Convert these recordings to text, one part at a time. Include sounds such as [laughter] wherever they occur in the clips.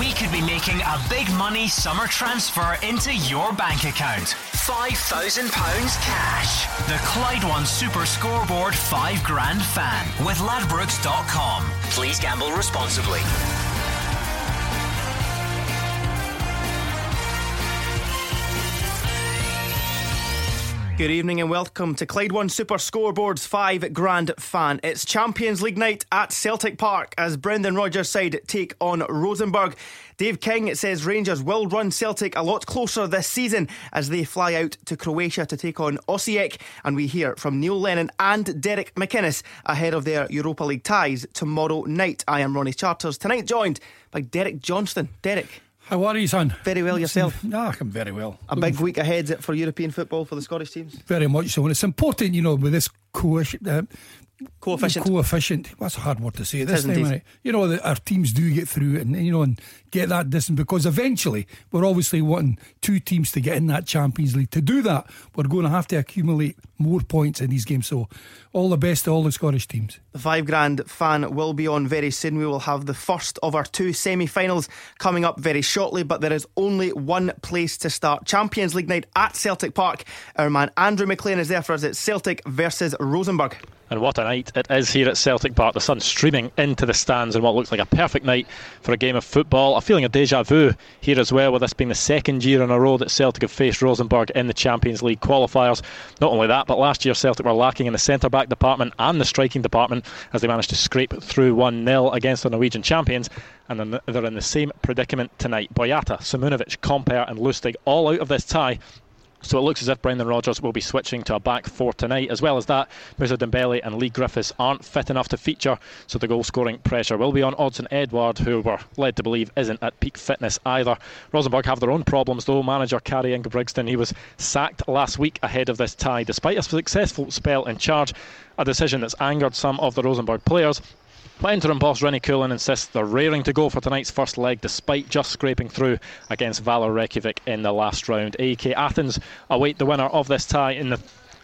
we could be making a big money summer transfer into your bank account. £5,000 cash. The Clyde One Super Scoreboard 5 Grand Fan with Ladbrokes.com. Please gamble responsibly. Good evening and welcome to Clyde One Super Scoreboard's five grand fan. It's Champions League night at Celtic Park as Brendan Rodgers' side take on Rosenborg. Dave King says Rangers will run Celtic a lot closer this season as they fly out to Croatia to take on Osijek. And we hear from Neil Lennon and Derek McInnes ahead of their Europa League ties tomorrow night. I am Ronnie Charters, tonight joined by Derek Johnston. Derek. How are you, son? Very well yourself. [laughs] Ah, I'm very well. A big week ahead for European football for the Scottish teams. Very much so, and it's important, you know, with this coefficient. Uh, coefficient. Coefficient. That's a hard word to say. This time, right? You know, the, our teams do get through, and you know, and get that distance because eventually we're obviously wanting two teams to get in that Champions League. To do that, we're going to have to accumulate more points in these games. So, all the best to all the Scottish teams. The five grand fan will be on very soon. We will have the first of our two semi finals coming up very shortly, but there is only one place to start Champions League night at Celtic Park. Our man Andrew Maclean is there for us. It's Celtic versus Rosenborg. And what a night it is here at Celtic Park. The sun streaming into the stands in what looks like a perfect night for a game of football. A feeling of deja vu here as well, with this being the second year in a row that Celtic have faced Rosenborg in the Champions League qualifiers. Not only that, but last year Celtic were lacking in the centre back department and the striking department as they managed to scrape through 1 0 against the Norwegian champions. And they're in the same predicament tonight. Boyata, Simunovic, Compper, and Lustig all out of this tie so it looks as if Brendan Rodgers will be switching to a back four tonight. As well as that, Moussa Dembele and Lee Griffiths aren't fit enough to feature, so the goal scoring pressure will be on Odsonne Edouard, who we're led to believe isn't at peak fitness either. Rosenborg have their own problems though. Manager Kari Ingebrigtsen, he was sacked last week ahead of this tie, despite a successful spell in charge, a decision that's angered some of the Rosenborg players. But interim boss Rini Coolen insists they're raring to go for tonight's first leg despite just scraping through against Valur Reykjavik in the last round. AEK Athens await the winner of this tie in the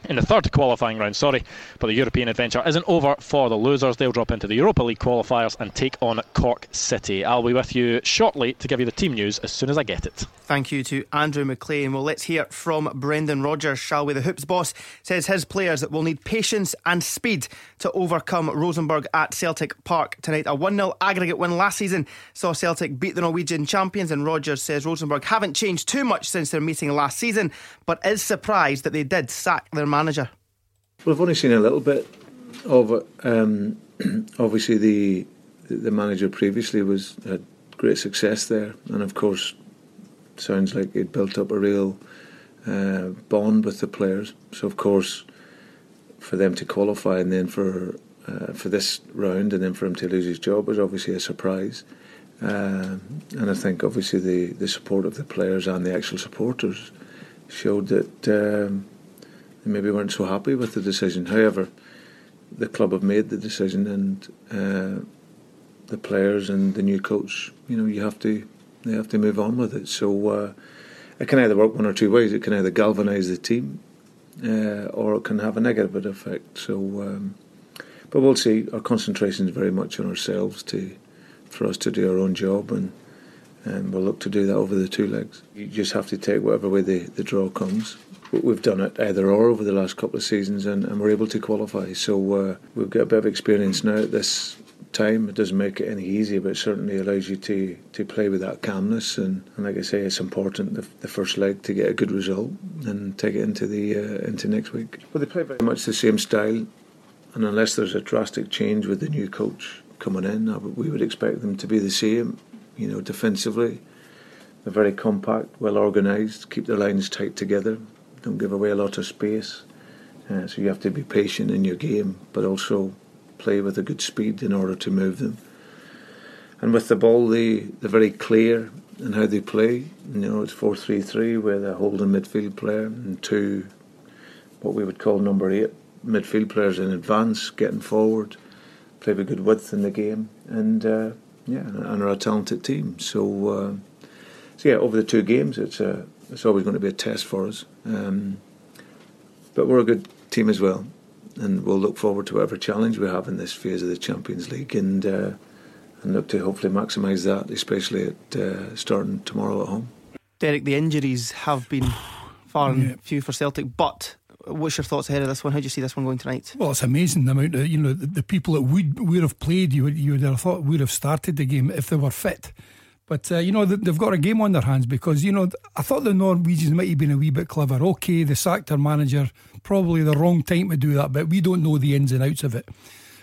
in the third qualifying round, sorry. But the European adventure isn't over for the losers. They'll drop into the Europa League qualifiers and take on Cork City. I'll be with you shortly to give you the team news as soon as I get it. Thank you to Andrew McLean. Well, let's hear from Brendan Rodgers, shall we? The Hoops boss says his players will need patience and speed to overcome Rosenborg at Celtic Park tonight. A 1 0 aggregate win last season saw Celtic beat the Norwegian champions, and Rodgers says Rosenborg haven't changed too much since their meeting last season, but is surprised that they did sack their manager? Well, I've only seen a little bit of. Um, [clears throat] obviously, the the manager previously was had great success there, and of course, sounds like he'd built up a real uh, bond with the players. So, of course, for them to qualify and then for uh, for this round and then for him to lose his job was obviously a surprise. Uh, and I think obviously the, the support of the players and the actual supporters showed that um, they maybe weren't so happy with the decision. However, the club have made the decision, and uh, the players and the new coach, you know, you have to they have to move on with it. So uh, it can either work one or two ways. It can either galvanise the team, uh, or it can have a negative effect. So, um, but we'll see. Our concentration is very much on ourselves to for us to do our own job and and we'll look to do that over the two legs. You just have to take whatever way the, the draw comes. We've done it either or over the last couple of seasons and, and we're able to qualify. So uh, we've got a bit of experience now at this time. It doesn't make it any easier, but it certainly allows you to, to play with that calmness. And, and like I say, it's important the, the, first leg to get a good result and take it into the uh, into next week. Well, they play very much the same style, and unless there's a drastic change with the new coach coming in, we would expect them to be the same you know, defensively. They're very compact, well organised, keep their lines tight together, don't give away a lot of space. Uh, so you have to be patient in your game, but also play with a good speed in order to move them. And with the ball, they, they're very clear in how they play. You know, it's 4 3 3 with a holding midfield player and two, what we would call number eight midfield players in advance, getting forward, play with good width in the game. And uh, yeah, and are a talented team. So, uh, so yeah, over the two games, it's a, it's always going to be a test for us. Um, but we're a good team as well, and we'll look forward to whatever challenge we have in this phase of the Champions League. And uh, and look to hopefully maximise that, especially at uh, starting tomorrow at home. Derek, the injuries have been far and yeah. few for Celtic, but what's your thoughts ahead of this one? How do you see this one going tonight? Well, it's amazing the amount of you know the, the people that would would have played. You would you would have thought would have started the game if they were fit. But uh, you know they've got a game on their hands because you know I thought the Norwegians might have been a wee bit clever. Okay, the sacked their manager, probably the wrong time to do that, but we don't know the ins and outs of it.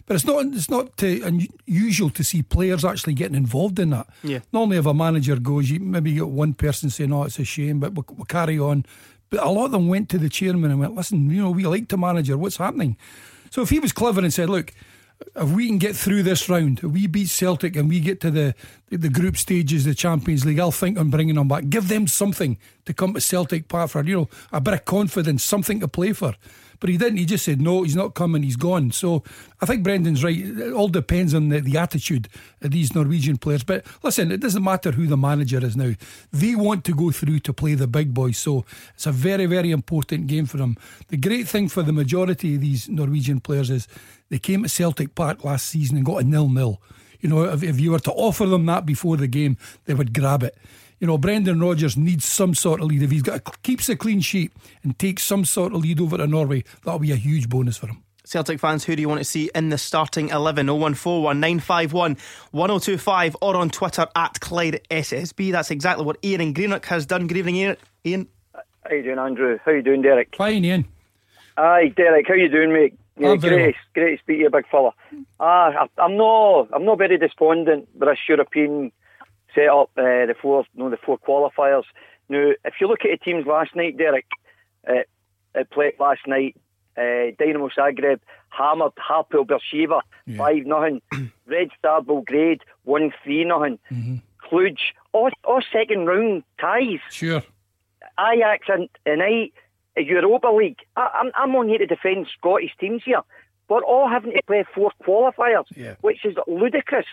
But it's not it's not unusual to see players actually getting involved in that. Yeah. Normally, if a manager goes, you maybe get one person saying, "Oh, it's a shame," but we'll, we'll carry on. But a lot of them went to the chairman and went, "Listen, you know, we like the manager. What's happening?" So if he was clever and said, "Look." If we can get through this round, if we beat Celtic and we get to the, the group stages, the Champions League, I'll think on bringing them back. Give them something to come to Celtic Park for, you know, a bit of confidence, something to play for. But he didn't. He just said, no, he's not coming, he's gone. So I think Brendan's right. It all depends on the, the attitude of these Norwegian players. But listen, it doesn't matter who the manager is now. They want to go through to play the big boys. So it's a very, very important game for them. The great thing for the majority of these Norwegian players is they came to Celtic Park last season and got a nil nil. You know, if, if you were to offer them that before the game, they would grab it you know, Brendan Rodgers needs some sort of lead. If he's got a, keeps a clean sheet and takes some sort of lead over to Norway, that'll be a huge bonus for him. Celtic fans, who do you want to see in the starting 11? 0141 951 1025 or on Twitter at Clyde SSB. That's exactly what Ian and Greenock has done. Good evening, Ian. How you doing, Andrew? How you doing, Derek? Fine, Ian. Aye, Derek, how you doing, mate? Yeah, great, well. great to speak to you, big fella. Ah, I, am not, I'm not very despondent with this European set up uh, the four, know, the four qualifiers. Now, if you look at the teams last night, Derek, uh, played last night. Uh, Dynamo Zagreb hammered Hapoel Beersheva five nothing. [clears throat] Red Star Belgrade one three nothing. Mm-hmm. Cluj all, all second round ties. Sure. Ajax and tonight Europa League. I, I'm I'm on here to defend Scottish teams here. We're all having to play four qualifiers, yeah. which is ludicrous.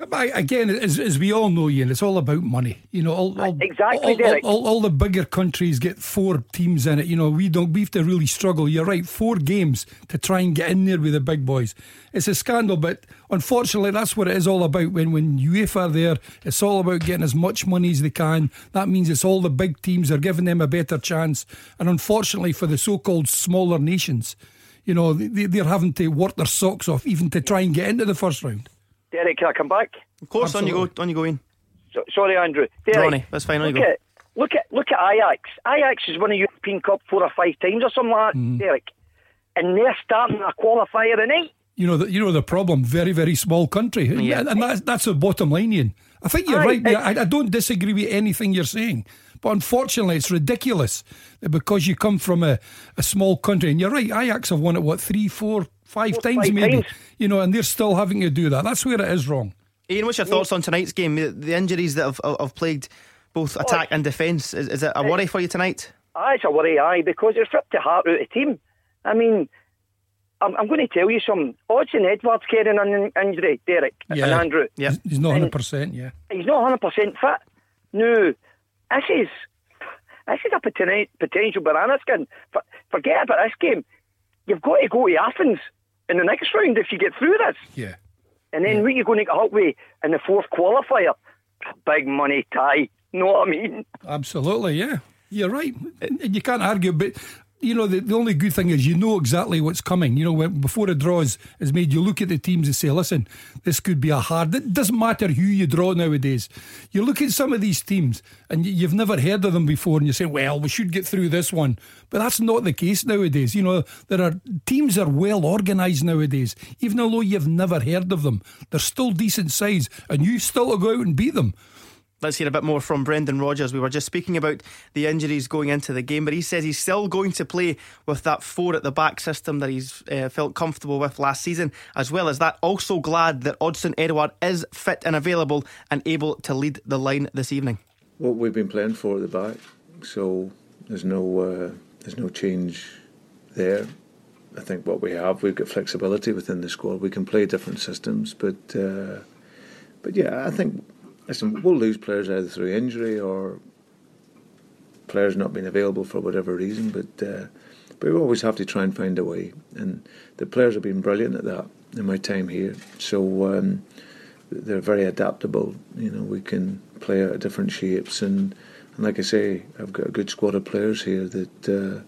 Again, as, as we all know, Ian, it's all about money. You know, all, all exactly. All, all, all, the bigger countries get four teams in it. You know, we don't. We have to really struggle. You're right. Four games to try and get in there with the big boys. It's a scandal, but unfortunately, that's what it is all about. When when UEFA are there, it's all about getting as much money as they can. That means it's all the big teams are giving them a better chance. And unfortunately, for the so-called smaller nations, you know, they, they're having to work their socks off even to try and get into the first round. Derek, can I come back? Of course, Absolutely. on you go. On you go in. So, sorry, Andrew. Derek, Ronnie, that's fine. On look you go. At, look at look at Ajax. Ajax has won a European Cup four or five times or something like that, mm. Derek, and they're starting a qualifier tonight. You know the you know the problem. Very very small country, yeah. and that's that's the bottom line. Ian. I think you're Aye, right. I, I don't disagree with anything you're saying. But unfortunately, it's ridiculous that because you come from a, a small country, and you're right, Ajax have won it, what, three, four, five four, times five maybe? Times. You know, and they're still having to do that. That's where it is wrong. Ian, what's your thoughts on tonight's game? The injuries that have, have plagued both attack and defence. Is, is, it a worry for you tonight? Aye, it's a worry, aye, because it's ripped the heart out of the team. I mean, I'm, I'm, going to tell you some. Odsonne Edouard's carrying an injury, Derek yeah. and Andrew. Yeah, he's not 100%, yeah. He's not 100% fit. No, this is, this is a potential banana skin. Forget about this game. You've got to go to Athens in the next round if you get through this. Yeah. And then yeah. what you going to get up with in the fourth qualifier? Big money tie. Know what I mean? Absolutely, yeah. You're right. And you can't argue, but you know, the, the only good thing is you know exactly what's coming. You know, when, before a draw is, is made, you look at the teams and say, listen, this could be a hard. It doesn't matter who you draw nowadays. You look at some of these teams and you've never heard of them before and you say, well, we should get through this one. But that's not the case nowadays. You know, there are teams that are well organised nowadays. Even though you've never heard of them, they're still decent size and you still go out and beat them. Let's hear a bit more from Brendan Rodgers. We were just speaking about the injuries going into the game, but he says he's still going to play with that four at the back system that he's uh, felt comfortable with last season, as well as that. Also glad that Odsonne Edouard is fit and available and able to lead the line this evening. What we've been playing for at the back, so there's no uh, there's no change there. I think what we have, we've got flexibility within the squad. We can play different systems, but uh, but yeah, I think listen, we'll lose players either through injury or players not being available for whatever reason, but uh, but we always have to try and find a way. And the players have been brilliant at that in my time here. So um, they're very adaptable. You know, we can play out of different shapes, and, and like I say, I've got a good squad of players here that uh,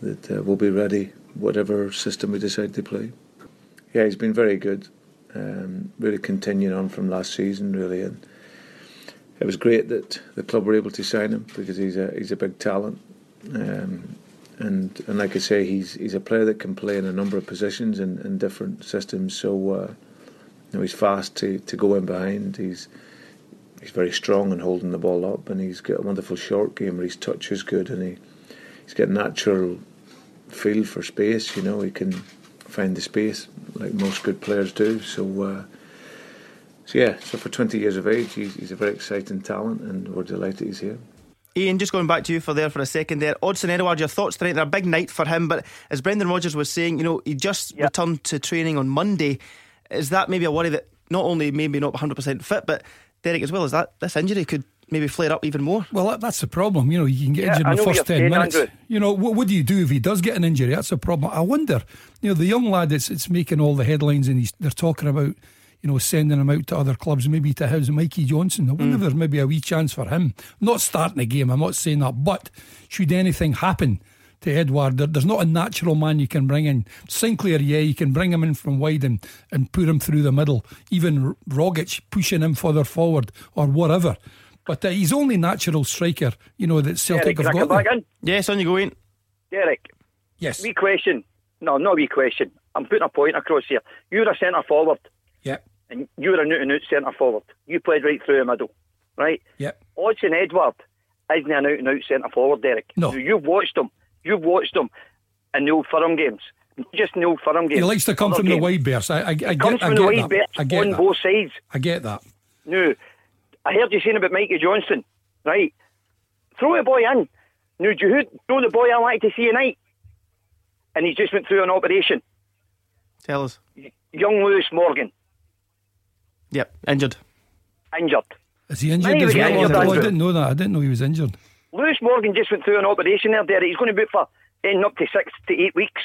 that uh, will be ready whatever system we decide to play. Yeah, he's been very good. Um, really continuing on from last season, really, and it was great that the club were able to sign him because he's a he's a big talent. Um, and and like I say, he's he's a player that can play in a number of positions in different systems. So uh, you know, he's fast to, to go in behind. He's he's very strong in holding the ball up, and he's got a wonderful short game where his touch is good, and he he's got natural feel for space. You know, he can find the space like most good players do. So. Uh, so yeah, so for 20 years of age, he's, he's a very exciting talent, and we're delighted he's here. Ian, just going back to you for there for a second there. Odsonne Edouard, your thoughts tonight? They're a big night for him, but as Brendan Rodgers was saying, you know, he just yep. returned to training on Monday. Is that maybe a worry that not only maybe not 100% fit, but Derek as well, is that this injury could maybe flare up even more? Well, that's the problem. You know, you can get yeah, injured in the first 10 minutes. Andrew. You know, what, what, do you do if he does get an injury? That's a problem. I wonder, you know, the young lad that's it's making all the headlines and he's, they're talking about you know, sending him out to other clubs, maybe to his Mikey Johnston. I wonder mm. if there's maybe a wee chance for him. not starting the game, I'm not saying that, but should anything happen to Edouard. there, there's not a natural man you can bring in. Sinclair, yeah, you can bring him in from wide and, and put him through the middle. Even Rogic pushing him further forward or whatever. But uh, he's only natural striker, you know, that Celtic Derek, have got. Yes, on you go in. Derek. Yes. Wee question. No, not a wee question. I'm putting a point across here. You're a centre forward. Yep and you're a new and out centre forward. You played right through the middle, right? Yep. Odsonne Edouard isn't an out and out centre forward, Derek. No. You've watched him. You've watched him in the old Firm games. Just in the old Firm games. He likes to come from games. the wide berths. I, I, I get, comes from I get the wide berths on that. both sides. I get that. No. I heard you saying about Mikey Johnston, right? Throw the boy in. No, do you know the boy I like to see tonight? And he just went through an operation. Tell us. Young Lewis Morgan. Yep, injured. Injured. Is he injured as well? Injured, oh, I didn't know that. I didn't know he was injured. Lewis Morgan just went through an operation there, Derek. He's going to be for eh, in up to six to eight weeks.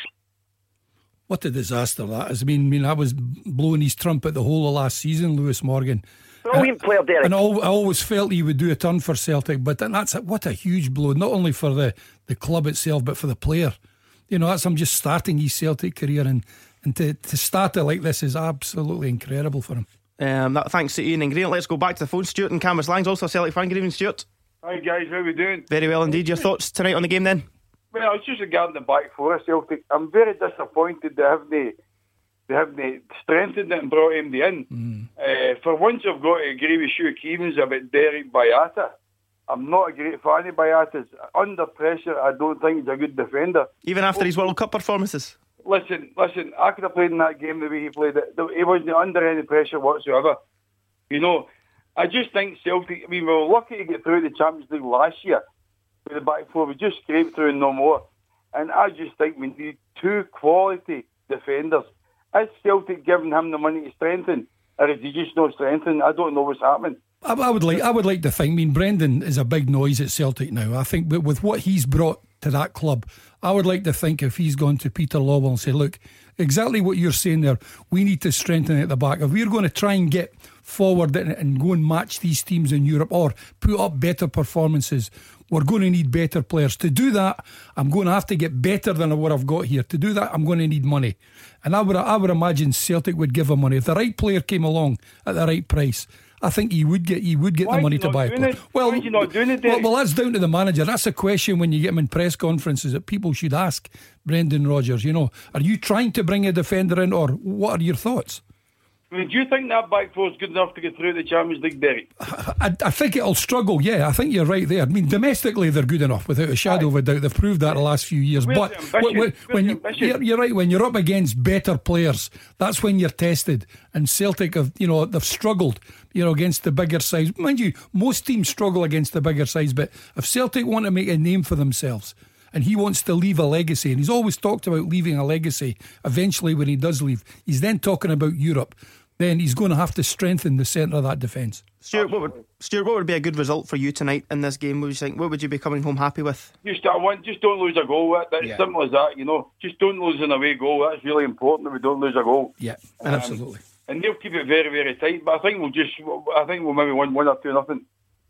What a disaster that is. I mean, I mean, I was blowing his trumpet the whole of last season, Lewis Morgan. Brilliant player, Derek. And I always felt he would do a turn for Celtic, but that's a, what a huge blow, not only for the, the club itself, but for the player. You know, that's him just starting his Celtic career, and, and to, to start it like this is absolutely incredible for him. Um, that, thanks to Ian and Grant. Let's go back to the phone. Stuart and Cambuslangs, also a Celtic fan. Good evening, Stuart. Hi guys, how are we doing? Very well indeed. Your thoughts tonight on the game then? Well, it's just regarding the back four of Celtic. I'm very disappointed they haven't they haven't strengthened it and brought him in. Mm. Uh, for once, I've got to agree with Hugh Keevins about Derek Boyata. I'm not a great fan of Boyata. Under pressure, I don't think he's a good defender. Even after his World Cup performances? listen, listen. I could have played in that game the way he played it. He wasn't under any pressure whatsoever. You know, I just think Celtic. I mean, we were lucky to get through the Champions League last year with the back four. We just scraped through and no more. And I just think we need two quality defenders. Is Celtic giving him the money to strengthen, or is he just not strengthening? I don't know what's happening. I, I would like, I would like to think. I mean, Brendan is a big noise at Celtic now. I think, but with what he's brought to that club. I would like to think if he's gone to Peter Lawwell and say, look, exactly what you're saying there, we need to strengthen at the back. If we're going to try and get forward and go and match these teams in Europe or put up better performances, we're going to need better players. To do that, I'm going to have to get better than what I've got here. To do that, I'm going to need money. And I would, I would imagine Celtic would give him money. If the right player came along at the right price, I think he would get he would get Why the money to buy it. Well, Why not doing it, well, well, that's down to the manager. That's a question when you get him in press conferences that people should ask Brendan Rodgers. You know, are you trying to bring a defender in, or what are your thoughts? I mean, do you think that back four is good enough to get through the Champions League, Derek? I, I, think it'll struggle. Yeah, I think you're right there. I mean, domestically they're good enough, without a shadow Aye. of a doubt. They've proved that the last few years. Where's but when, when you, you're, you're, right, when you're up against better players, that's when you're tested. And Celtic have, you know, they've struggled, you know, against the bigger sides. Mind you, most teams struggle against the bigger sides. But if Celtic want to make a name for themselves, and he wants to leave a legacy. And he's always talked about leaving a legacy eventually when he does leave. He's then talking about Europe then he's going to have to strengthen the centre of that defence. Stuart, what would Stuart, what would be a good result for you tonight in this game? What would you think? What would you be coming home happy with? Just I want, just don't lose a goal. That's yeah. simple as that. You know, just don't lose an away goal. That's really important that we don't lose a goal. Yeah, um, absolutely. And they'll keep it very, very tight. But I think we'll just, I think we'll maybe win one or two nothing.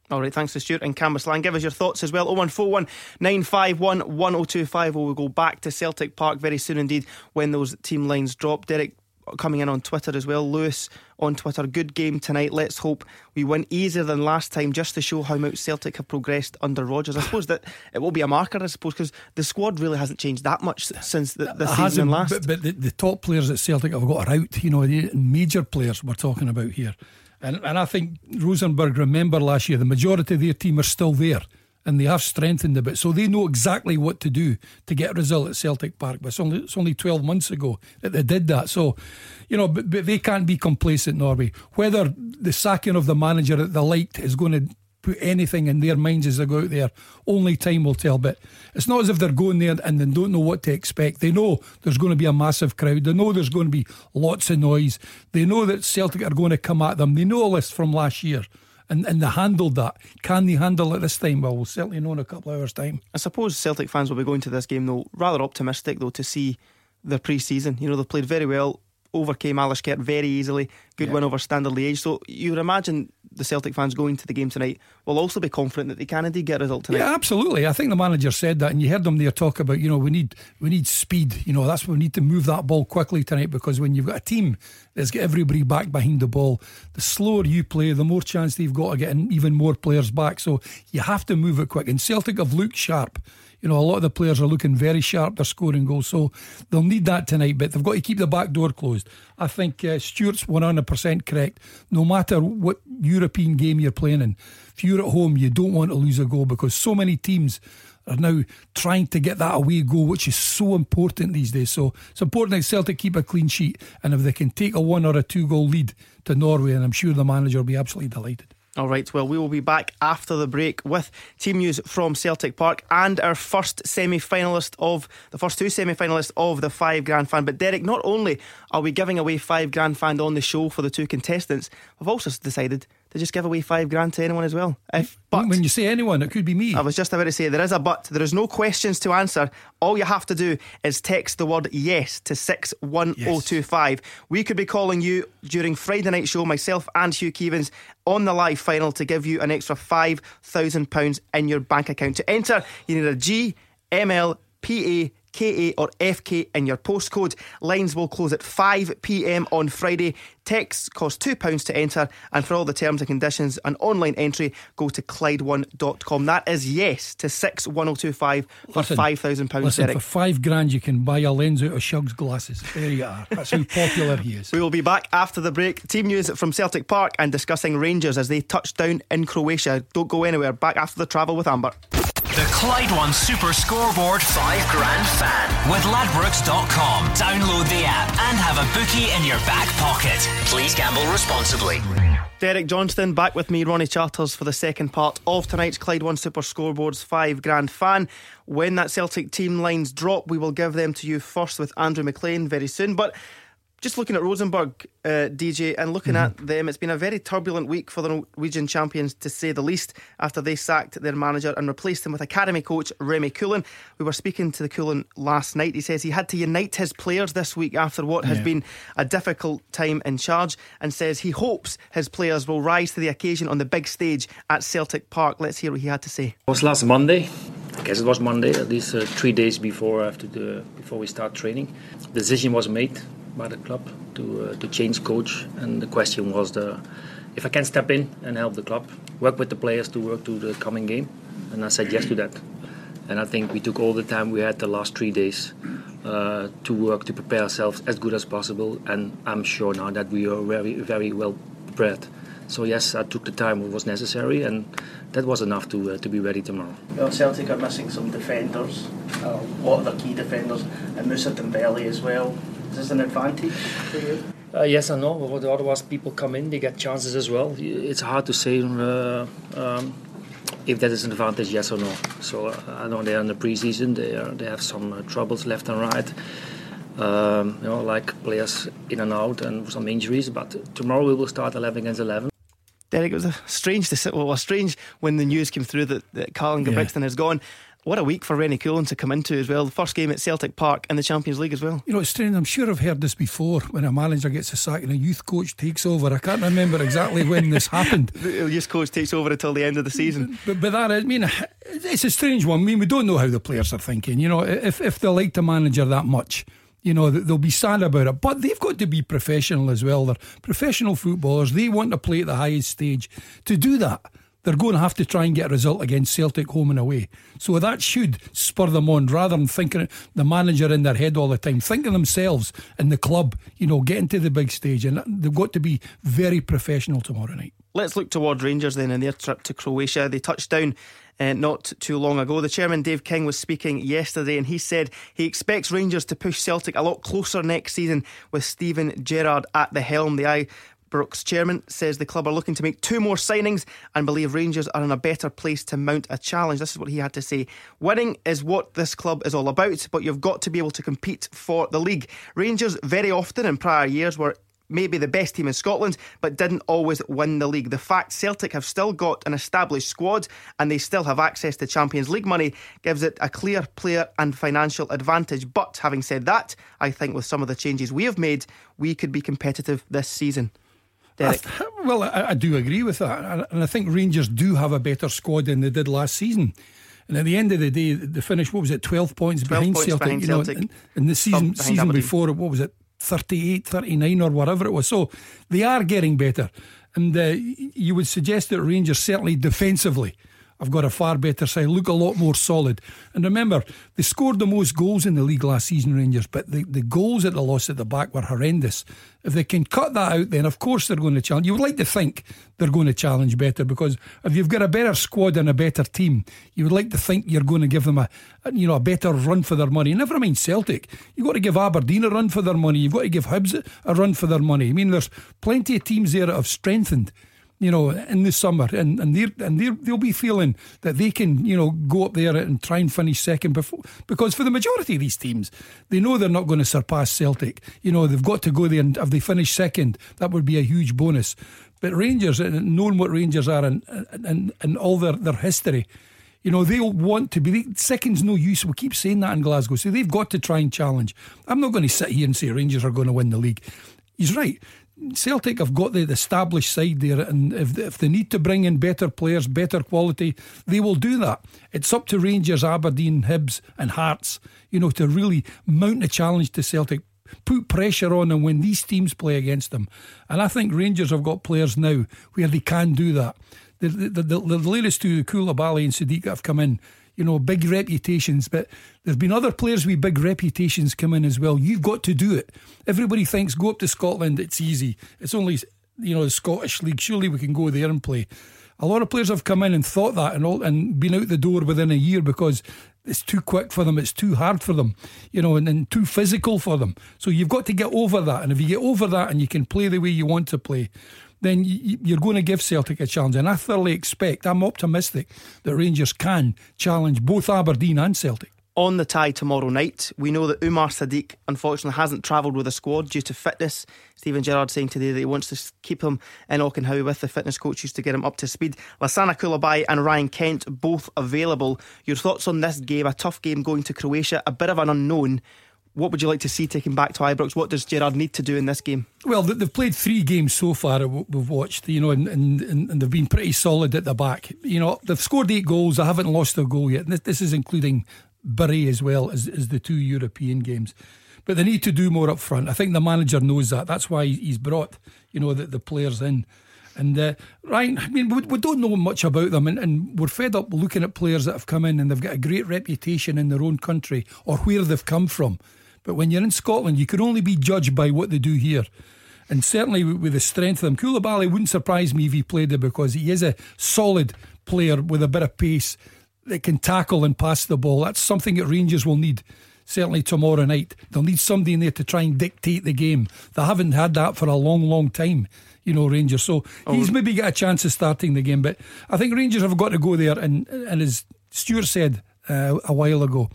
All right, thanks to Stuart and Cambuslang. Give us your thoughts as well. 0141 951 1025. We'll go back to Celtic Park very soon indeed when those team lines drop. Derek coming in on Twitter as well. Lewis on Twitter, good game tonight. Let's hope we win easier than last time just to show how much Celtic have progressed under Rodgers. I suppose that it will be a marker, I suppose, because the squad really hasn't changed that much since the, the season last. But, but the, the, top players at Celtic have got out, you know, the major players we're talking about here. And, and I think Rosenborg, remember last year, the majority of their team are still there and they have strengthened a bit. So they know exactly what to do to get a result at Celtic Park. But it's only, it's only 12 months ago that they did that. So, you know, but, but they can't be complacent, Norway. Whether the sacking of the manager at the light is going to put anything in their minds as they go out there. Only time will tell. But it's not as if they're going there and they don't know what to expect. They know there's going to be a massive crowd. They know there's going to be lots of noise. They know that Celtic are going to come at them. They know all this from last year. And, and they handled that. Can they handle it this time? Well, we'll certainly know in a couple of hours' time. I suppose Celtic fans will be going to this game, though, rather optimistic, though, to see their pre season. You know, they've played very well overcame Alashkert very easily. Good yeah. win over Standard Liège. So you would imagine the Celtic fans going to the game tonight will also be confident that they can indeed get a result tonight. Yeah, absolutely. I think the manager said that, and you heard them there talk about you know we need we need speed. You know that's we need to move that ball quickly tonight because when you've got a team that's got everybody back behind the ball, the slower you play, the more chance they've got of getting even more players back. So you have to move it quick. And Celtic have looked sharp you know, a lot of the players are looking very sharp. They're scoring goals, so they'll need that tonight. But they've got to keep the back door closed. I think uh, Stuart's 100% correct. No matter what European game you're playing in, if you're at home, you don't want to lose a goal because so many teams are now trying to get that away goal, which is so important these days. So it's important that Celtic keep a clean sheet, and if they can take a one or a two goal lead to Norway, and I'm sure the manager will be absolutely delighted. All right, well, we will be back after the break with team news from Celtic Park and our first semi finalist of the first two semi finalists of the five grand fan. But, Derek, not only are we giving away five grand fan on the show for the two contestants, we've also decided to just give away five grand to anyone as well. If, but when you say anyone, it could be me. I was just about to say there is a but. There is no questions to answer. All you have to do is text the word yes to six one zero oh two five. We could be calling you during Friday night show, myself and Hugh Keevins on the live final to give you an extra five thousand pounds in your bank account. To enter, you need a G M L P A KA or FK in your postcode. Lines will close at 5 pm on Friday. Texts cost £2 to enter, and for all the terms and conditions and online entry, go to Clyde1.com. That is yes to 61025 for £5,000. Listen, for five grand, you can buy a lens out of Shug's glasses. There you are. That's how popular he is. [laughs] We will be back after the break. Team news from Celtic Park and discussing Rangers as they touch down in Croatia. Don't go anywhere. Back after the travel with Amber. The Clyde One Super Scoreboard 5 Grand Fan with Ladbrokes.com. Download the app and have a bookie in your back pocket. Please gamble responsibly. Derek Johnston back with me, Ronnie Charters, for the second part of tonight's Clyde One Super Scoreboard's 5 Grand Fan. When that Celtic team lines drop, we will give them to you first with Andrew McLean very soon. But just looking at Rosenborg, uh, DJ, and looking mm-hmm. at them, it's been a very turbulent week for the Norwegian champions, to say the least, after they sacked their manager and replaced him with academy coach Remy Coolen. We were speaking to the Coolen last night. He says he had to unite his players this week after what yeah. has been a difficult time in charge, and says he hopes his players will rise to the occasion on the big stage at Celtic Park. Let's hear what he had to say. It was last Monday. I guess it was Monday, at least uh, three days before after the before we start training. The decision was made by the club to uh, to change coach, and the question was the if I can step in and help the club, work with the players to work to the coming game, and I said yes to that. And I think we took all the time we had the last three days uh, to work to prepare ourselves as good as possible, and I'm sure now that we are very very well prepared. So yes, I took the time was necessary, and that was enough to uh, to be ready tomorrow. Well, Celtic are missing some defenders, uh, a of key defenders, and Moussa Dembele as well. Is this an advantage for you? Uh, yes and no. But otherwise, people come in, they get chances as well. It's hard to say uh, um, if that is an advantage, yes or no. So uh, I know they're in the preseason. They are, they have some uh, troubles left and right. Um, you know, like players in and out and some injuries. But tomorrow we will start 11 against 11. Derek, it was a strange, well, a strange when the news came through that, that Ingebrigtsen yeah. has gone. What a week for Rennie Coolen to come into as well. The first game at Celtic Park in the Champions League as well. You know, it's strange. I'm sure I've heard this before when a manager gets a sack and a youth coach takes over. I can't remember exactly when this [laughs] happened. The youth coach takes over until the end of the season. But, but that, I mean, it's a strange one. I mean, we don't know how the players are thinking. You know, if, if they like the manager that much, you know, they'll be sad about it. But they've got to be professional as well. They're professional footballers. They want to play at the highest stage. To do that, they're going to have to try and get a result against Celtic home and away. So that should spur them on rather than thinking the manager in their head all the time, thinking themselves and the club, you know, getting to the big stage. And they've got to be very professional tomorrow night. Let's look toward Rangers then in their trip to Croatia. They touched down uh, not too long ago. The chairman, Dave King, was speaking yesterday and he said he expects Rangers to push Celtic a lot closer next season with Steven Gerrard at the helm. The Ibrox chairman says the club are looking to make two more signings and believe Rangers are in a better place to mount a challenge. This is what he had to say. Winning is what this club is all about, but you've got to be able to compete for the league. Rangers, very often in prior years, were maybe the best team in Scotland, but didn't always win the league. The fact Celtic have still got an established squad and they still have access to Champions League money gives it a clear player and financial advantage. But having said that, I think with some of the changes we have made, we could be competitive this season. Th- well, I, I, do agree with that. And I think Rangers do have a better squad than they did last season. And at the end of the day, the finish, what was it, 12 points 12 behind points Celtic? Behind you know, Celtic. And, the season, season before, what was it, 38, 39 or whatever it was. So they are getting better. And uh, you would suggest that Rangers certainly defensively have got a far better side, look a lot more solid. And remember, they scored the most goals in the league last season, Rangers, but the, the goals at the loss at the back were horrendous. If they can cut that out, then of course they're going to challenge. You would like to think they're going to challenge better because if you've got a better squad and a better team, you would like to think you're going to give them a, you know a better run for their money. Never mind Celtic. You've got to give Aberdeen a run for their money. You've got to give Hibs a run for their money. I mean, there's plenty of teams there that have strengthened you know, in the summer, and and they and they they'll be feeling that they can, you know, go up there and try and finish second before because for the majority of these teams, they know they're not going to surpass Celtic. You know, they've got to go there, and if they finish second, that would be a huge bonus. But Rangers, knowing what Rangers are and and, and all their, their history, you know, they'll want to be. Second's no use. We keep saying that in Glasgow. So they've got to try and challenge. I'm not going to sit here and say Rangers are going to win the league. He's right. Celtic have got the established side there, and if, if they need to bring in better players, better quality, they will do that. It's up to Rangers, Aberdeen, Hibs, and Hearts, you know, to really mount a challenge to Celtic, put pressure on them when these teams play against them. And I think Rangers have got players now where they can do that. The, the, the, the latest two, Coulibaly and Sadiq, have come in you know, big reputations. But there's been other players with big reputations come in as well. You've got to do it. Everybody thinks go up to Scotland, it's easy. It's only, you know, the Scottish League. Surely we can go there and play. A lot of players have come in and thought that and all, and been out the door within a year because it's too quick for them, it's too hard for them, you know, and, and too physical for them. So you've got to get over that. And if you get over that and you can play the way you want to play, then you're going to give Celtic a challenge. And I thoroughly expect, I'm optimistic that Rangers can challenge both Aberdeen and Celtic. On the tie tomorrow night, we know that Umar Sadiq unfortunately hasn't travelled with the squad due to fitness. Steven Gerrard saying today that he wants to keep him in Auchenhowie with the fitness coaches to get him up to speed. Lassana Coulibaly and Ryan Kent both available. Your thoughts on this game? A tough game going to Croatia, a bit of an unknown. What would you like to see taken back to Ibrox? What does Gerrard need to do in this game? Well, they've played three games so far. We've watched, you know, and, and, and they've been pretty solid at the back. You know, they've scored eight goals. They haven't lost a goal yet. This, this is including Bury as well as, as the two European games. But they need to do more up front. I think the manager knows that. That's why he's brought, you know, the, the players in. And uh, Ryan, I mean, we, we, don't know much about them, and, and, we're fed up looking at players that have come in and they've got a great reputation in their own country or where they've come from. But when you're in Scotland, you can only be judged by what they do here. And certainly with the strength of them, Coulibaly wouldn't surprise me if he played there because he is a solid player with a bit of pace that can tackle and pass the ball. That's something that Rangers will need. Certainly tomorrow night, they'll need somebody in there to try and dictate the game. They haven't had that for a long, long time you know, Rangers. So oh. he's maybe got a chance of starting the game. But I think Rangers have got to go there. And, and as Stuart said uh, a while ago,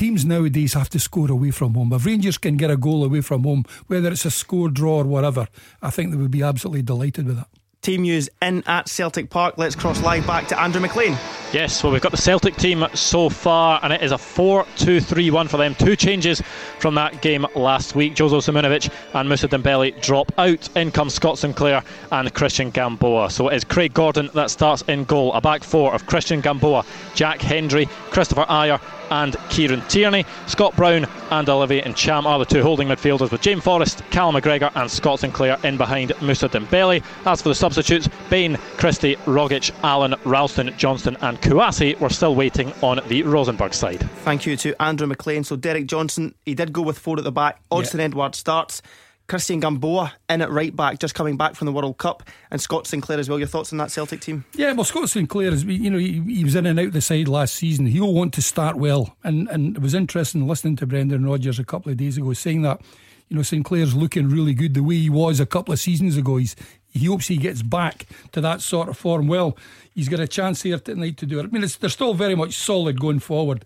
teams nowadays have to score away from home. If Rangers can get a goal away from home, whether it's a score, draw, or whatever, I think they would be absolutely delighted with that. Team news in at Celtic Park. Let's cross live back to Andrew McLean. Yes, well, we've got the Celtic team so far, and it is a 4 2 3 1 for them. Two changes from that game last week. Jozo Simunovic and Moussa Dembele drop out. In comes Scott Sinclair and Christian Gamboa. So it is Craig Gordon that starts in goal. A back four of Christian Gamboa, Jack Hendry, Kristoffer Ajer, and Kieran Tierney. Scott Brown and Olivier Ntcham are the two holding midfielders with James Forrest, Callum McGregor, and Scott Sinclair in behind Moussa Dembele. As for the substitutes, Bain, Christie, Rogic, Allen, Ralston, Johnston, and Kouassi were still waiting on the Rosenborg side. Thank you to Andrew McLean. So Derek Johnston, he did go with four at the back. Odsonne yeah. Edouard starts. Christian Gamboa in at right back, just coming back from the World Cup, and Scott Sinclair as well. Your thoughts on that Celtic team? Yeah, well, Scott Sinclair is, you know, he, he was in and out the side last season. He'll want to start well, and and it was interesting listening to Brendan Rodgers a couple of days ago saying that, you know, Sinclair's looking really good the way he was a couple of seasons ago. He's he hopes he gets back to that sort of form. Well, he's got a chance here tonight to do it. I mean, they're still very much solid going forward.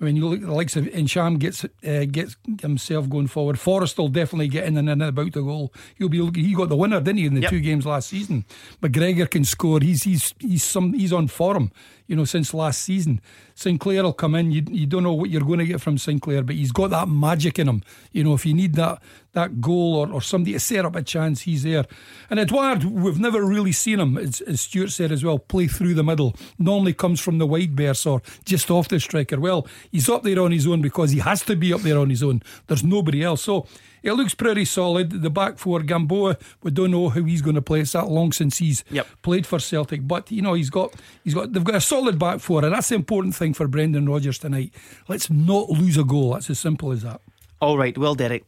I mean, you look at the likes of Ntcham gets uh, gets himself going forward. Forrest will definitely get in and in about the goal. He'll be he got the winner, didn't he, in the yep. two games last season? McGregor can score. He's he's he's some he's on form, you know, since last season. Sinclair will come in. You, you don't know what you're going to get from Sinclair, but he's got that magic in him. You know, if you need that that goal or, or somebody to set up a chance, he's there. And Edouard, we've never really seen him, as, as Stuart said as well, play through the middle. Normally comes from the wide berths or just off the striker. Well, he's up there on his own because he has to be up there on his own. There's nobody else. So it looks pretty solid. The back four, Gamboa, we don't know how he's going to play. It's that long since he's yep. played for Celtic, but you know he's got he's got they've got a solid back four, and that's the important thing for Brendan Rodgers tonight. Let's not lose a goal. That's as simple as that. All right, well, Derek,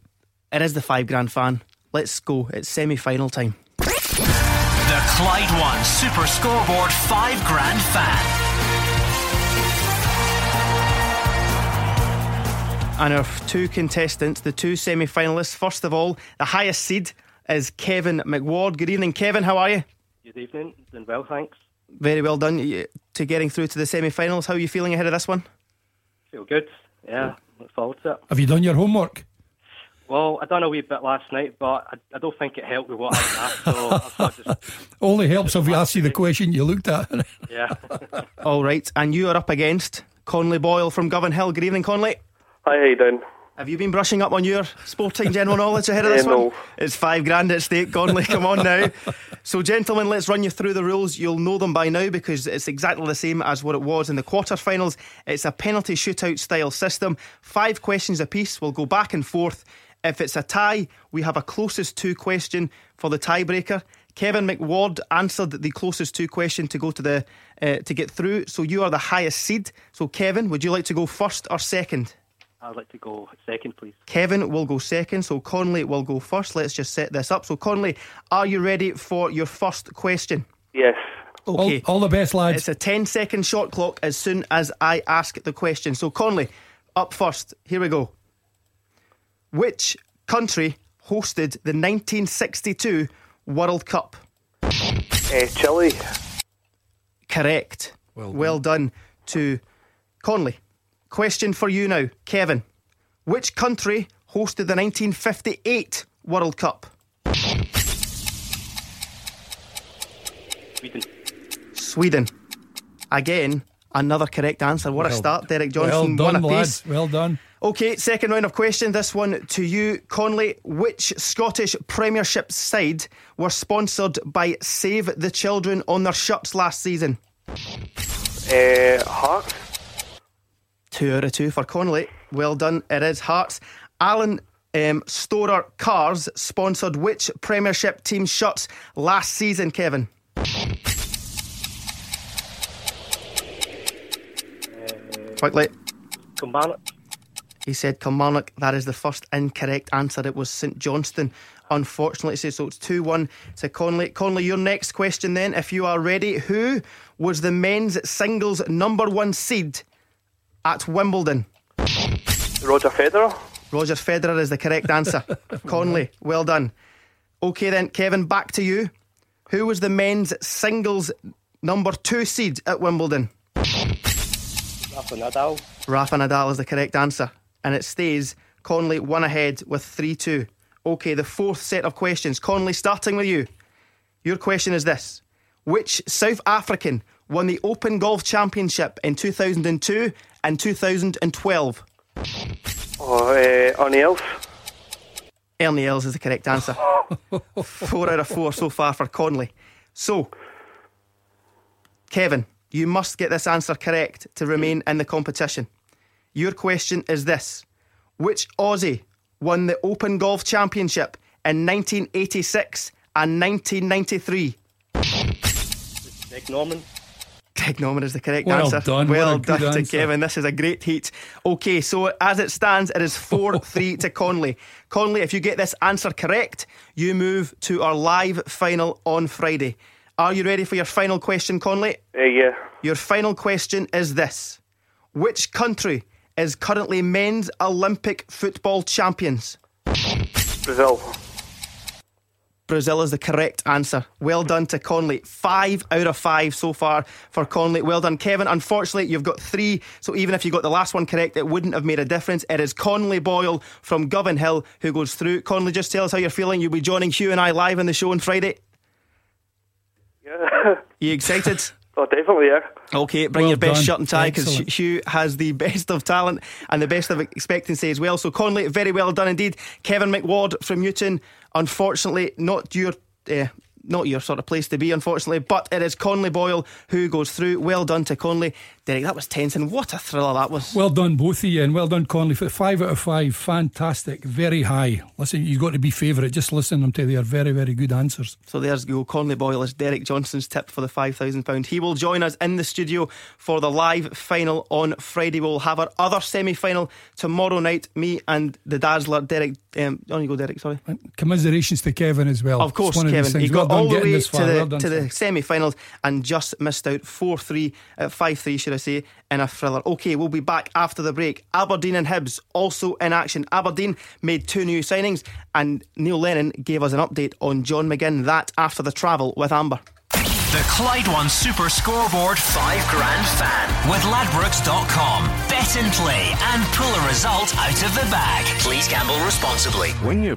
it is the five grand fan. Let's go. It's semi final time. The Clyde One Super Scoreboard five grand fan. And our two contestants, the two semi finalists. First of all, the highest seed is Kevin McWard. Good evening, Kevin. How are you? Good evening. Doing well, thanks. Very well done to getting through to the semi finals. How are you feeling ahead of this one? Feel good. Yeah, look forward to it. Have you done your homework? Well, I done a wee bit last night, but I, I don't think it helped with what I asked. So just, [laughs] Only helps if we ask you the question you looked at. [laughs] yeah. [laughs] All right, and you are up against Conley Boyle from Govanhill. Good evening, Conley. Hi, how you doing? Have you been brushing up on your sporting general knowledge ahead of this no. one? It's five grand at stake, Conley. Come on now. So, gentlemen, let's run you through the rules. You'll know them by now because it's exactly the same as what it was in the quarterfinals. It's a penalty shootout style system. Five questions apiece. We'll go back and forth. If it's a tie, we have a closest to question for the tiebreaker. Kevin McWard answered the closest to question to go to the uh, to get through. So you are the highest seed. So Kevin, would you like to go first or second? I'd like to go second, please. Kevin will go second, so Conley will go first. Let's just set this up. So, Conley, are you ready for your first question? Yes. Okay. All, all the best, lads. It's a 10 second shot clock as soon as I ask the question. So, Conley, up first. Here we go. Which country hosted the 1962 World Cup? Uh, Chile. Correct. Well done. well done to Conley. Question for you now, Kevin. Which country hosted the 1958 World Cup? Sweden. Sweden. Again, another correct answer. What well, a start, Derek Johnston. Well done, One lads. Well done. Okay, second round of question. This one to you, Conley. Which Scottish Premiership side were sponsored by Save the Children on their shirts last season? Uh, Hearts. Two out of two for Conley. Well done. It is Hearts. Alan um, Storer Cars sponsored which Premiership team shirts last season, Kevin? Uh, Quickly. Kilmarnock. He said Kilmarnock. That is the first incorrect answer. It was St Johnstone. Unfortunately, so it's 2 1 to Conley. Conley, your next question then, if you are ready. Who was the men's singles number one seed at Wimbledon? Roger Federer. Roger Federer is the correct answer. [laughs] Conley, well done. Okay, then, Kevin, back to you. Who was the men's singles number two seed at Wimbledon? Rafa Nadal. Rafa Nadal is the correct answer. And it stays Conley one ahead with 3 2. Okay, the fourth set of questions. Conley, starting with you. Your question is this Which South African won the Open Golf Championship in 2002 and 2012? Oh, uh, Ernie Els. Ernie Els is the correct answer. [laughs] four out of four so far for Conley. So, Kevin, you must get this answer correct to remain in the competition. Your question is this Which Aussie won the Open Golf Championship in 1986 and 1993? Greg Norman. Greg is the correct Well answer. done, Well what a good done to answer. Kevin. This is a great heat. Okay, so as it stands, it is 4 [laughs] 3 to Conley. Conley, if you get this answer correct, you move to our live final on Friday. Are you ready for your final question, Conley? Uh, yeah. Your final question is this Which country is currently men's Olympic football champions? Brazil. Brazil is the correct answer. Well done to Conley. Five out of five so far for Conley. Well done, Kevin. Unfortunately, you've got three, so even if you got the last one correct, it wouldn't have made a difference. It is Conley Boyle from Govanhill who goes through. Conley, just tell us how you're feeling. You'll be joining Hugh and I live on the show on Friday. Yeah. [laughs] you excited? Oh, definitely, yeah. Okay, bring Well your best done. shirt and tie because Excellent. Hugh has the [laughs] best of talent and the best of expectancy as well. So, Conley, very well done indeed. Kevin McWard from Newton, unfortunately, not your. Uh, not your sort of place to be, unfortunately, but it is Conley Boyle who goes through. Well done to Conley. Derek, that was tense, and what a thriller that was. Well done, both of you, and well done, Conley. For five out of five, fantastic, very high. Listen, you've got to be favourite. Just listen to them to their very, very good answers. So there's go. Conley Boyle is Derek Johnston's tip for the £5,000. He will join us in the studio for the live final on Friday. We'll have our other semi final tomorrow night. Me and the Dazzler, Derek. Um, on you go, Derek, sorry. Commiserations to Kevin as well. Of course, one of Kevin. He things. Well got all the way to the, Well to the semi finals and just missed out 4 3, uh, 5 3, should I say, in a thriller. Okay, we'll be back after the break. Aberdeen and Hibs also in action. Aberdeen made two new signings, and Neil Lennon gave us an update on John McGinn. That after the travel with Amber. The Clyde One Super Scoreboard 5 Grand Fan with Ladbrokes.com. Bet and play and pull a result out of the bag. Please gamble responsibly. When you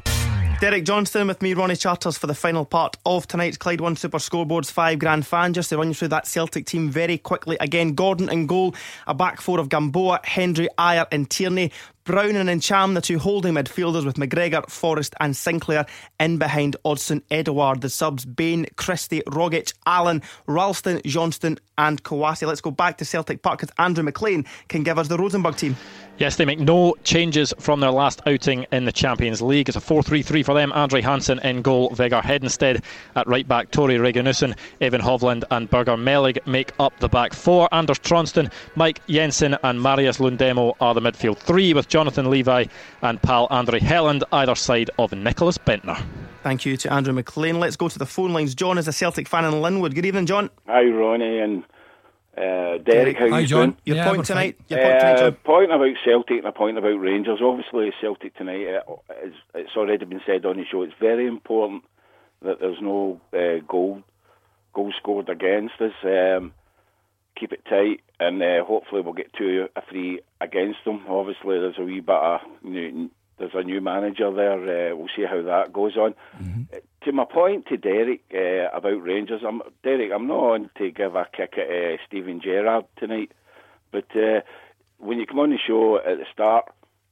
Derek Johnston with me, Ronnie Charters, for the final part of tonight's Clyde One Super Scoreboards five grand fan. Just to run you through that Celtic team very quickly. Again, Gordon in goal, a back four of Gamboa, Hendry, Ajer, and Tierney. Browning and Ntcham, the two holding midfielders with McGregor, Forrest, and Sinclair. In behind Odsonne, Edouard. The subs Bain, Christie, Rogic, Allen, Ralston, Johnston, and Kouassi. Let's go back to Celtic Park because Andrew McLean can give us the Rosenborg team. Yes, they make no changes from their last outing in the Champions League. It's a 4 3 3 for them. Andre Hansen in goal, Vegard Hedenstad at right back, Tore Reginiussen, Even Hovland, and Birger Meling make up the back four. Anders Trondsen, Mike Jensen, and Marius Lundemo are the midfield three, with Jonathan Levi and Pål Andre Helland either side of Nicklas Bendtner. Thank you to Andrew McLean. Let's go to the phone lines. John is a Celtic fan in Linwood. Good evening, John. Hi, Ronnie and uh, Derek. How Hi, you John. doing? Your Yeah, point tonight- your point tonight, Uh, John. point about Celtic and a point about Rangers. Obviously, Celtic tonight. uh, It's, it's already been said on the show. It's very important that there's no uh, goal goal scored against us. Um, keep it tight, and uh, hopefully we'll get two or three against them. Obviously, there's a wee bit of new, there's a new manager there. Uh, we'll see how that goes on. Uh, To my point to Derek uh, about Rangers, I'm, Derek, I'm not on to give a kick at uh, Steven Gerrard tonight, but uh, when you come on the show at the start,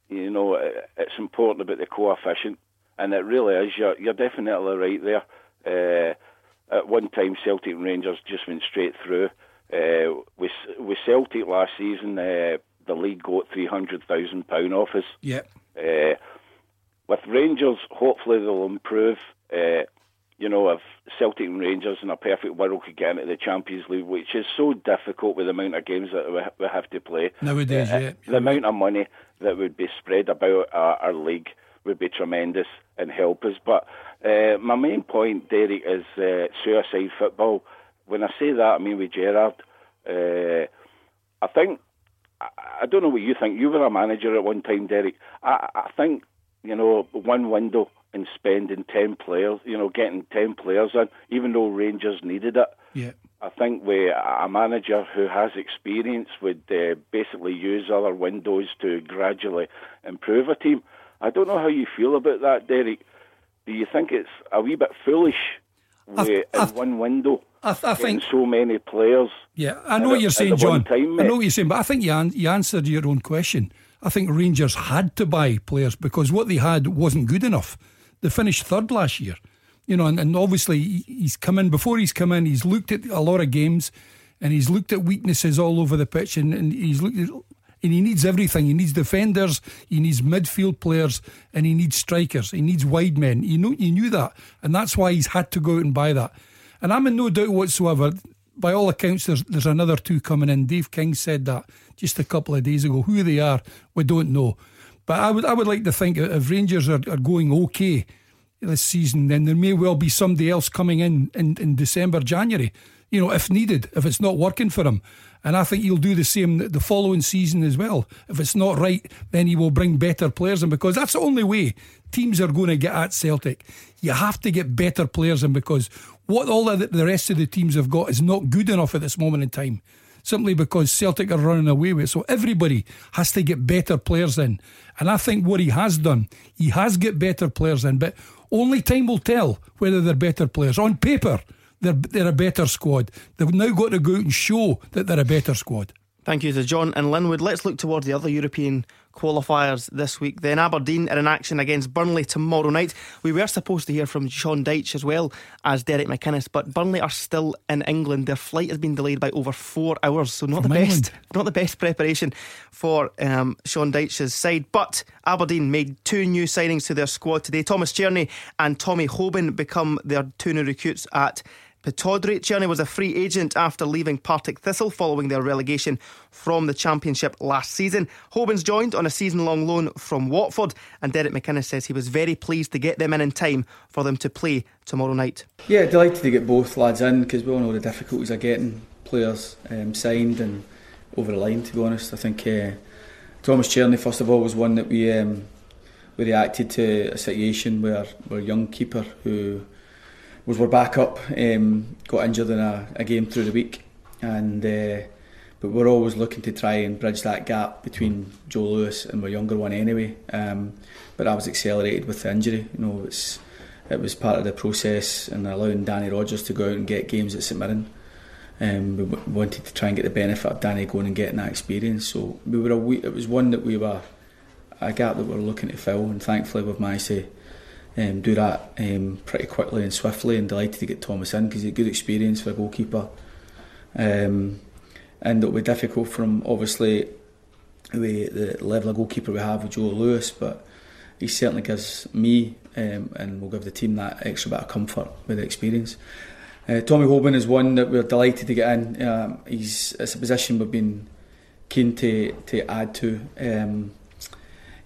you know uh, it's important about the coefficient, and it really is. You're, you're definitely right there. Uh, at one time, Celtic and Rangers just went straight through. Uh, with with Celtic last season, uh, the league got three hundred thousand pound off us. Yep. Uh, with Rangers, hopefully they'll improve. Uh, you know, if Celtic and Rangers in a perfect world could get into the Champions League, which is so difficult with the amount of games that we, have to play. Nowadays, Uh, yeah. The amount of money that would be spread about our, our league would be tremendous and help us. But uh, my main point, Derek, is uh, suicide football. When I say that, I mean with Gerrard. Uh, I, don't know what you think. You were a manager at one time, Derek. I, I think you know one window and spending ten players, you know, getting ten players in, even though Rangers needed it. Yeah. I think with a manager who has experience would uh, basically use other windows to gradually improve a team. I don't know how you feel about that, Derek. Do you think it's a wee bit foolish? In one window. I, I think so many players. Yeah, I know what you're saying, John. Time, I know eh, what you're saying, but I think you, an- you answered your own question. I think Rangers had to buy players because what they had wasn't good enough. They finished third last year, you know, and, and obviously he's come in before he's come in. He's looked at a lot of games, and he's looked at weaknesses all over the pitch, and, and he's looked at and he needs everything. He needs defenders, he needs midfield players, and he needs strikers. He needs wide men. You know, you knew that, and that's why he's had to go out and buy that. And I'm in no doubt whatsoever. By all accounts, there's there's another two coming in. Dave King said that just a couple of days ago. Who they are, we don't know. But I would I would like to think if Rangers are, are going okay this season, then there may well be somebody else coming in, in in December, January. You know, if needed, if it's not working for him. And I think he'll do the same the following season as well. If it's not right, then he will bring better players in because that's the only way teams are going to get at Celtic. You have to get better players in because what all the rest of the teams have got is not good enough at this moment in time. Simply because Celtic are running away with it. So everybody has to get better players in. And I think what he has done, he has get better players in, but only time will tell whether they're better players. On paper, they're, they're a better squad. They've now got to go out and show that they're a better squad. Thank you to John and Linwood. Let's look towards the other European qualifiers this week. Then Aberdeen are in action against Burnley tomorrow night. We were supposed to hear from Sean Dyche as well as Derek McInnes, but Burnley are still in England. Their flight has been delayed by over four hours, so not from the England. best, [laughs] not the best preparation for um, Sean Dyche's side. But Aberdeen made two new signings to their squad today. Thomas Tierney and Tommy Hoban become their two new recruits at Pittodrie. Tierney was a free agent after leaving Partick Thistle following their relegation from the Championship last season. Hoban's joined on a season long loan from Watford, and Derek McInnes says he was very pleased to get them in in time for them to play tomorrow night. Yeah, delighted to get both lads in because we all know the difficulties of getting players um, signed and over the line, to be honest. I think uh, Thomas Tierney, first of all, was one that we. Um, we reacted to a situation where, where a young keeper who was we're back up, um, got injured in a, a, game through the week, and uh, but we're always looking to try and bridge that gap between Joe Lewis and my younger one anyway. Um, but I was accelerated with the injury. You know, it's it was part of the process and allowing Danny Rogers to go out and get games at St Mirren. Um, we w- wanted to try and get the benefit of Danny going and getting that experience. So we were a wee, it was one that we were a gap that we were looking to fill, and thankfully we've managed to um, do that um, pretty quickly and swiftly and delighted to get Thomas in because he's a good experience for a goalkeeper. Um, and it'll be difficult from obviously the, the level of goalkeeper we have with Joe Lewis but he certainly gives me um, and will give the team that extra bit of comfort with the experience. Uh, Tommy Hoban is one that we're delighted to get in. Um, he's it's a position we've been keen to, to add to. Um,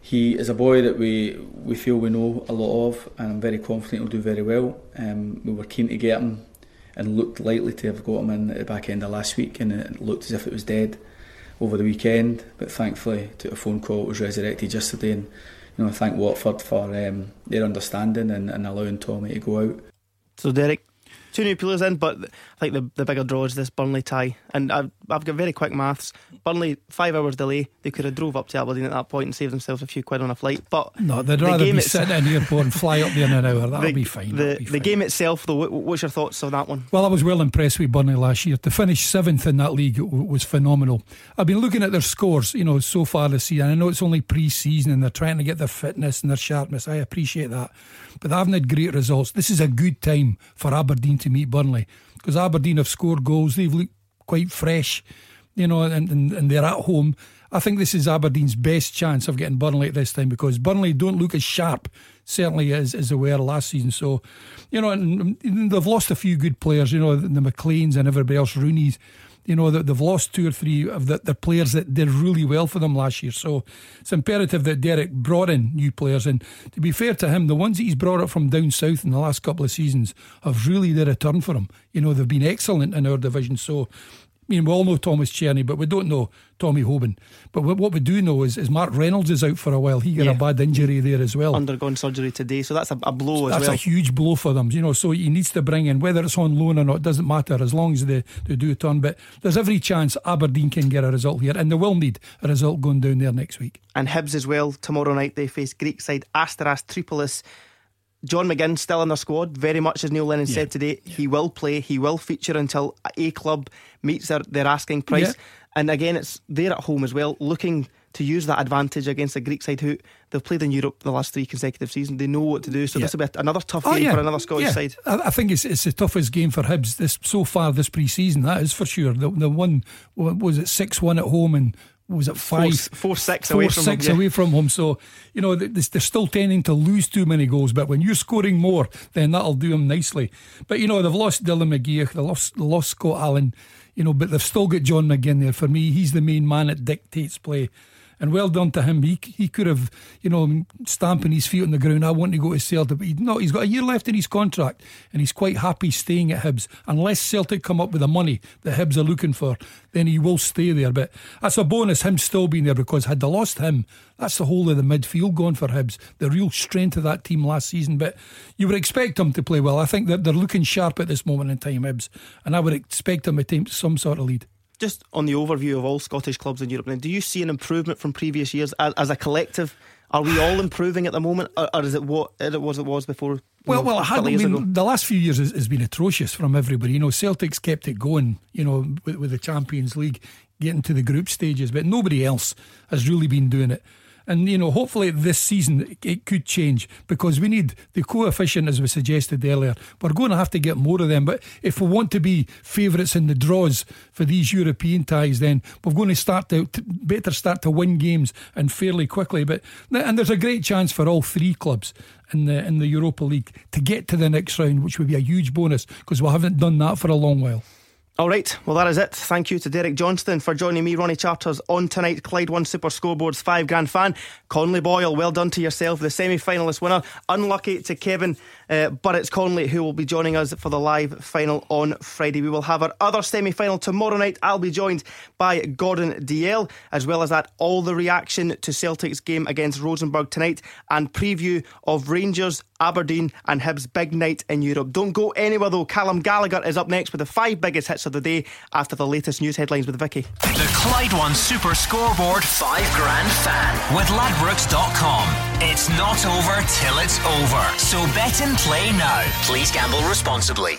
he is a boy that we we feel we know a lot of, and I'm very confident he'll do very well. Um, we were keen to get him, and looked likely to have got him in at the back end of last week, and it looked as if it was dead over the weekend. But thankfully, to a phone call, it was resurrected yesterday, and you know, I thank Watford for um, their understanding and, and allowing Tommy to go out. So, Derek, two new pillars in, but I think the, the bigger draw is this Burnley tie. And I've, I've got very quick maths. Burnley, five hours delay. They could have drove up to Aberdeen at that point and saved themselves a few quid on a flight. But no, they'd rather be sitting in the airport and fly up there in an hour. [laughs] That'll the, be fine. The, be fine. the game itself, though, what's your thoughts on that one? Well, I was well impressed with Burnley last year. To finish seventh in that league was phenomenal. I've been looking at their scores, you know, so far this season. I know it's only pre-season and they're trying to get their fitness and their sharpness. I appreciate that but they haven't had great results. This is a good time for Aberdeen to meet Burnley because Aberdeen have scored goals. They've looked quite fresh, you know, and, and, and they're at home. I think this is Aberdeen's best chance of getting Burnley at this time because Burnley don't look as sharp, certainly as, as they were last season. So, you know, and, and they've lost a few good players, you know, the McLeans and everybody else, Rooney's you know, they've lost two or three of the, the players that did really well for them last year. So it's imperative that Derek brought in new players. And to be fair to him, the ones that he's brought up from down south in the last couple of seasons have really did a turn for him. You know, they've been excellent in our division. So I mean, we all know Thomas Tierney, but we don't know Tommy Hoban. But what we do know is, is Mark Reynolds is out for a while. He got yeah. a bad injury there as well. Undergone surgery today, so that's a, a blow that's as well. That's a huge blow for them, you know. So he needs to bring in, whether it's on loan or not, doesn't matter as long as they, they do a turn. But there's every chance Aberdeen can get a result here, and they will need a result going down there next week. And Hibs as well. Tomorrow night they face Greek side Asteras Tripolis. John McGinn still in the squad, very much as Neil Lennon yeah. said today. Yeah. He will play, he will feature until a club meets their, their asking price. Yeah. And again, it's there at home as well, looking to use that advantage against a Greek side who they've played in Europe the last three consecutive seasons. They know what to do. So yeah. this will be another tough oh, game yeah. for another Scottish yeah. side. I, think it's it's the toughest game for Hibs this so far this pre-season. That is for sure. The the one was it six one at home and was it five four, four six four, away from six home, away from. So you know they're still tending to lose too many goals. But when you're scoring more, then that'll do them nicely. But you know they've lost Dylan McGeouch, they lost they lost Scott Allan, You know, but they've still got John McGinn there. For me, he's the main man that dictates play and well done to him. He he could have, you know, stamping his feet on the ground. I want to go to Celtic, but he's not. He's got a year left in his contract, and he's quite happy staying at Hibs. Unless Celtic come up with the money that Hibs are looking for, then he will stay there. But that's a bonus, him still being there, because had they lost him, that's the whole of the midfield gone for Hibs. The real strength of that team last season. But you would expect them to play well. I think that they're looking sharp at this moment in time, Hibs, and I would expect them to take some sort of lead just on the overview of all Scottish clubs in Europe, now, do you see an improvement from previous years as, as a collective? Are we all improving at the moment, or, or is it what it was it was before? Well, know, well, I mean, the last few years has, has, been atrocious from everybody. You know, Celtic's kept it going. You know, with, with the Champions League, getting to the group stages, but nobody else has really been doing it. And, you know, hopefully this season it could change because we need the coefficient, as we suggested earlier. We're going to have to get more of them. But if we want to be favourites in the draws for these European ties, then we're going to start to, better start to win games and fairly quickly. But and there's a great chance for all three clubs in the in the Europa League to get to the next round, which would be a huge bonus because we haven't done that for a long while. All right, well, that is it. Thank you to Derek Johnston for joining me, Ronnie Charters, on tonight. Clyde One Super Scoreboard's five grand fan. Conley Boyle, well done to yourself, the semi finalist winner. Unlucky to Kevin uh, but it's Conley who will be joining us for the live final on Friday. We will have our other semi final tomorrow night. I'll be joined by Gordon Dalziel, as well as that, all the reaction to Celtic's game against Rosenborg tonight and preview of Rangers, Aberdeen, and Hibs' big night in Europe. Don't go anywhere though. Callum Gallagher is up next with the five biggest hits of the day after the latest news headlines with Vicky. The Clyde One Super Scoreboard 5 Grand Fan with Ladbrokes.com. It's not over till it's over. So bet and play now. Please gamble responsibly.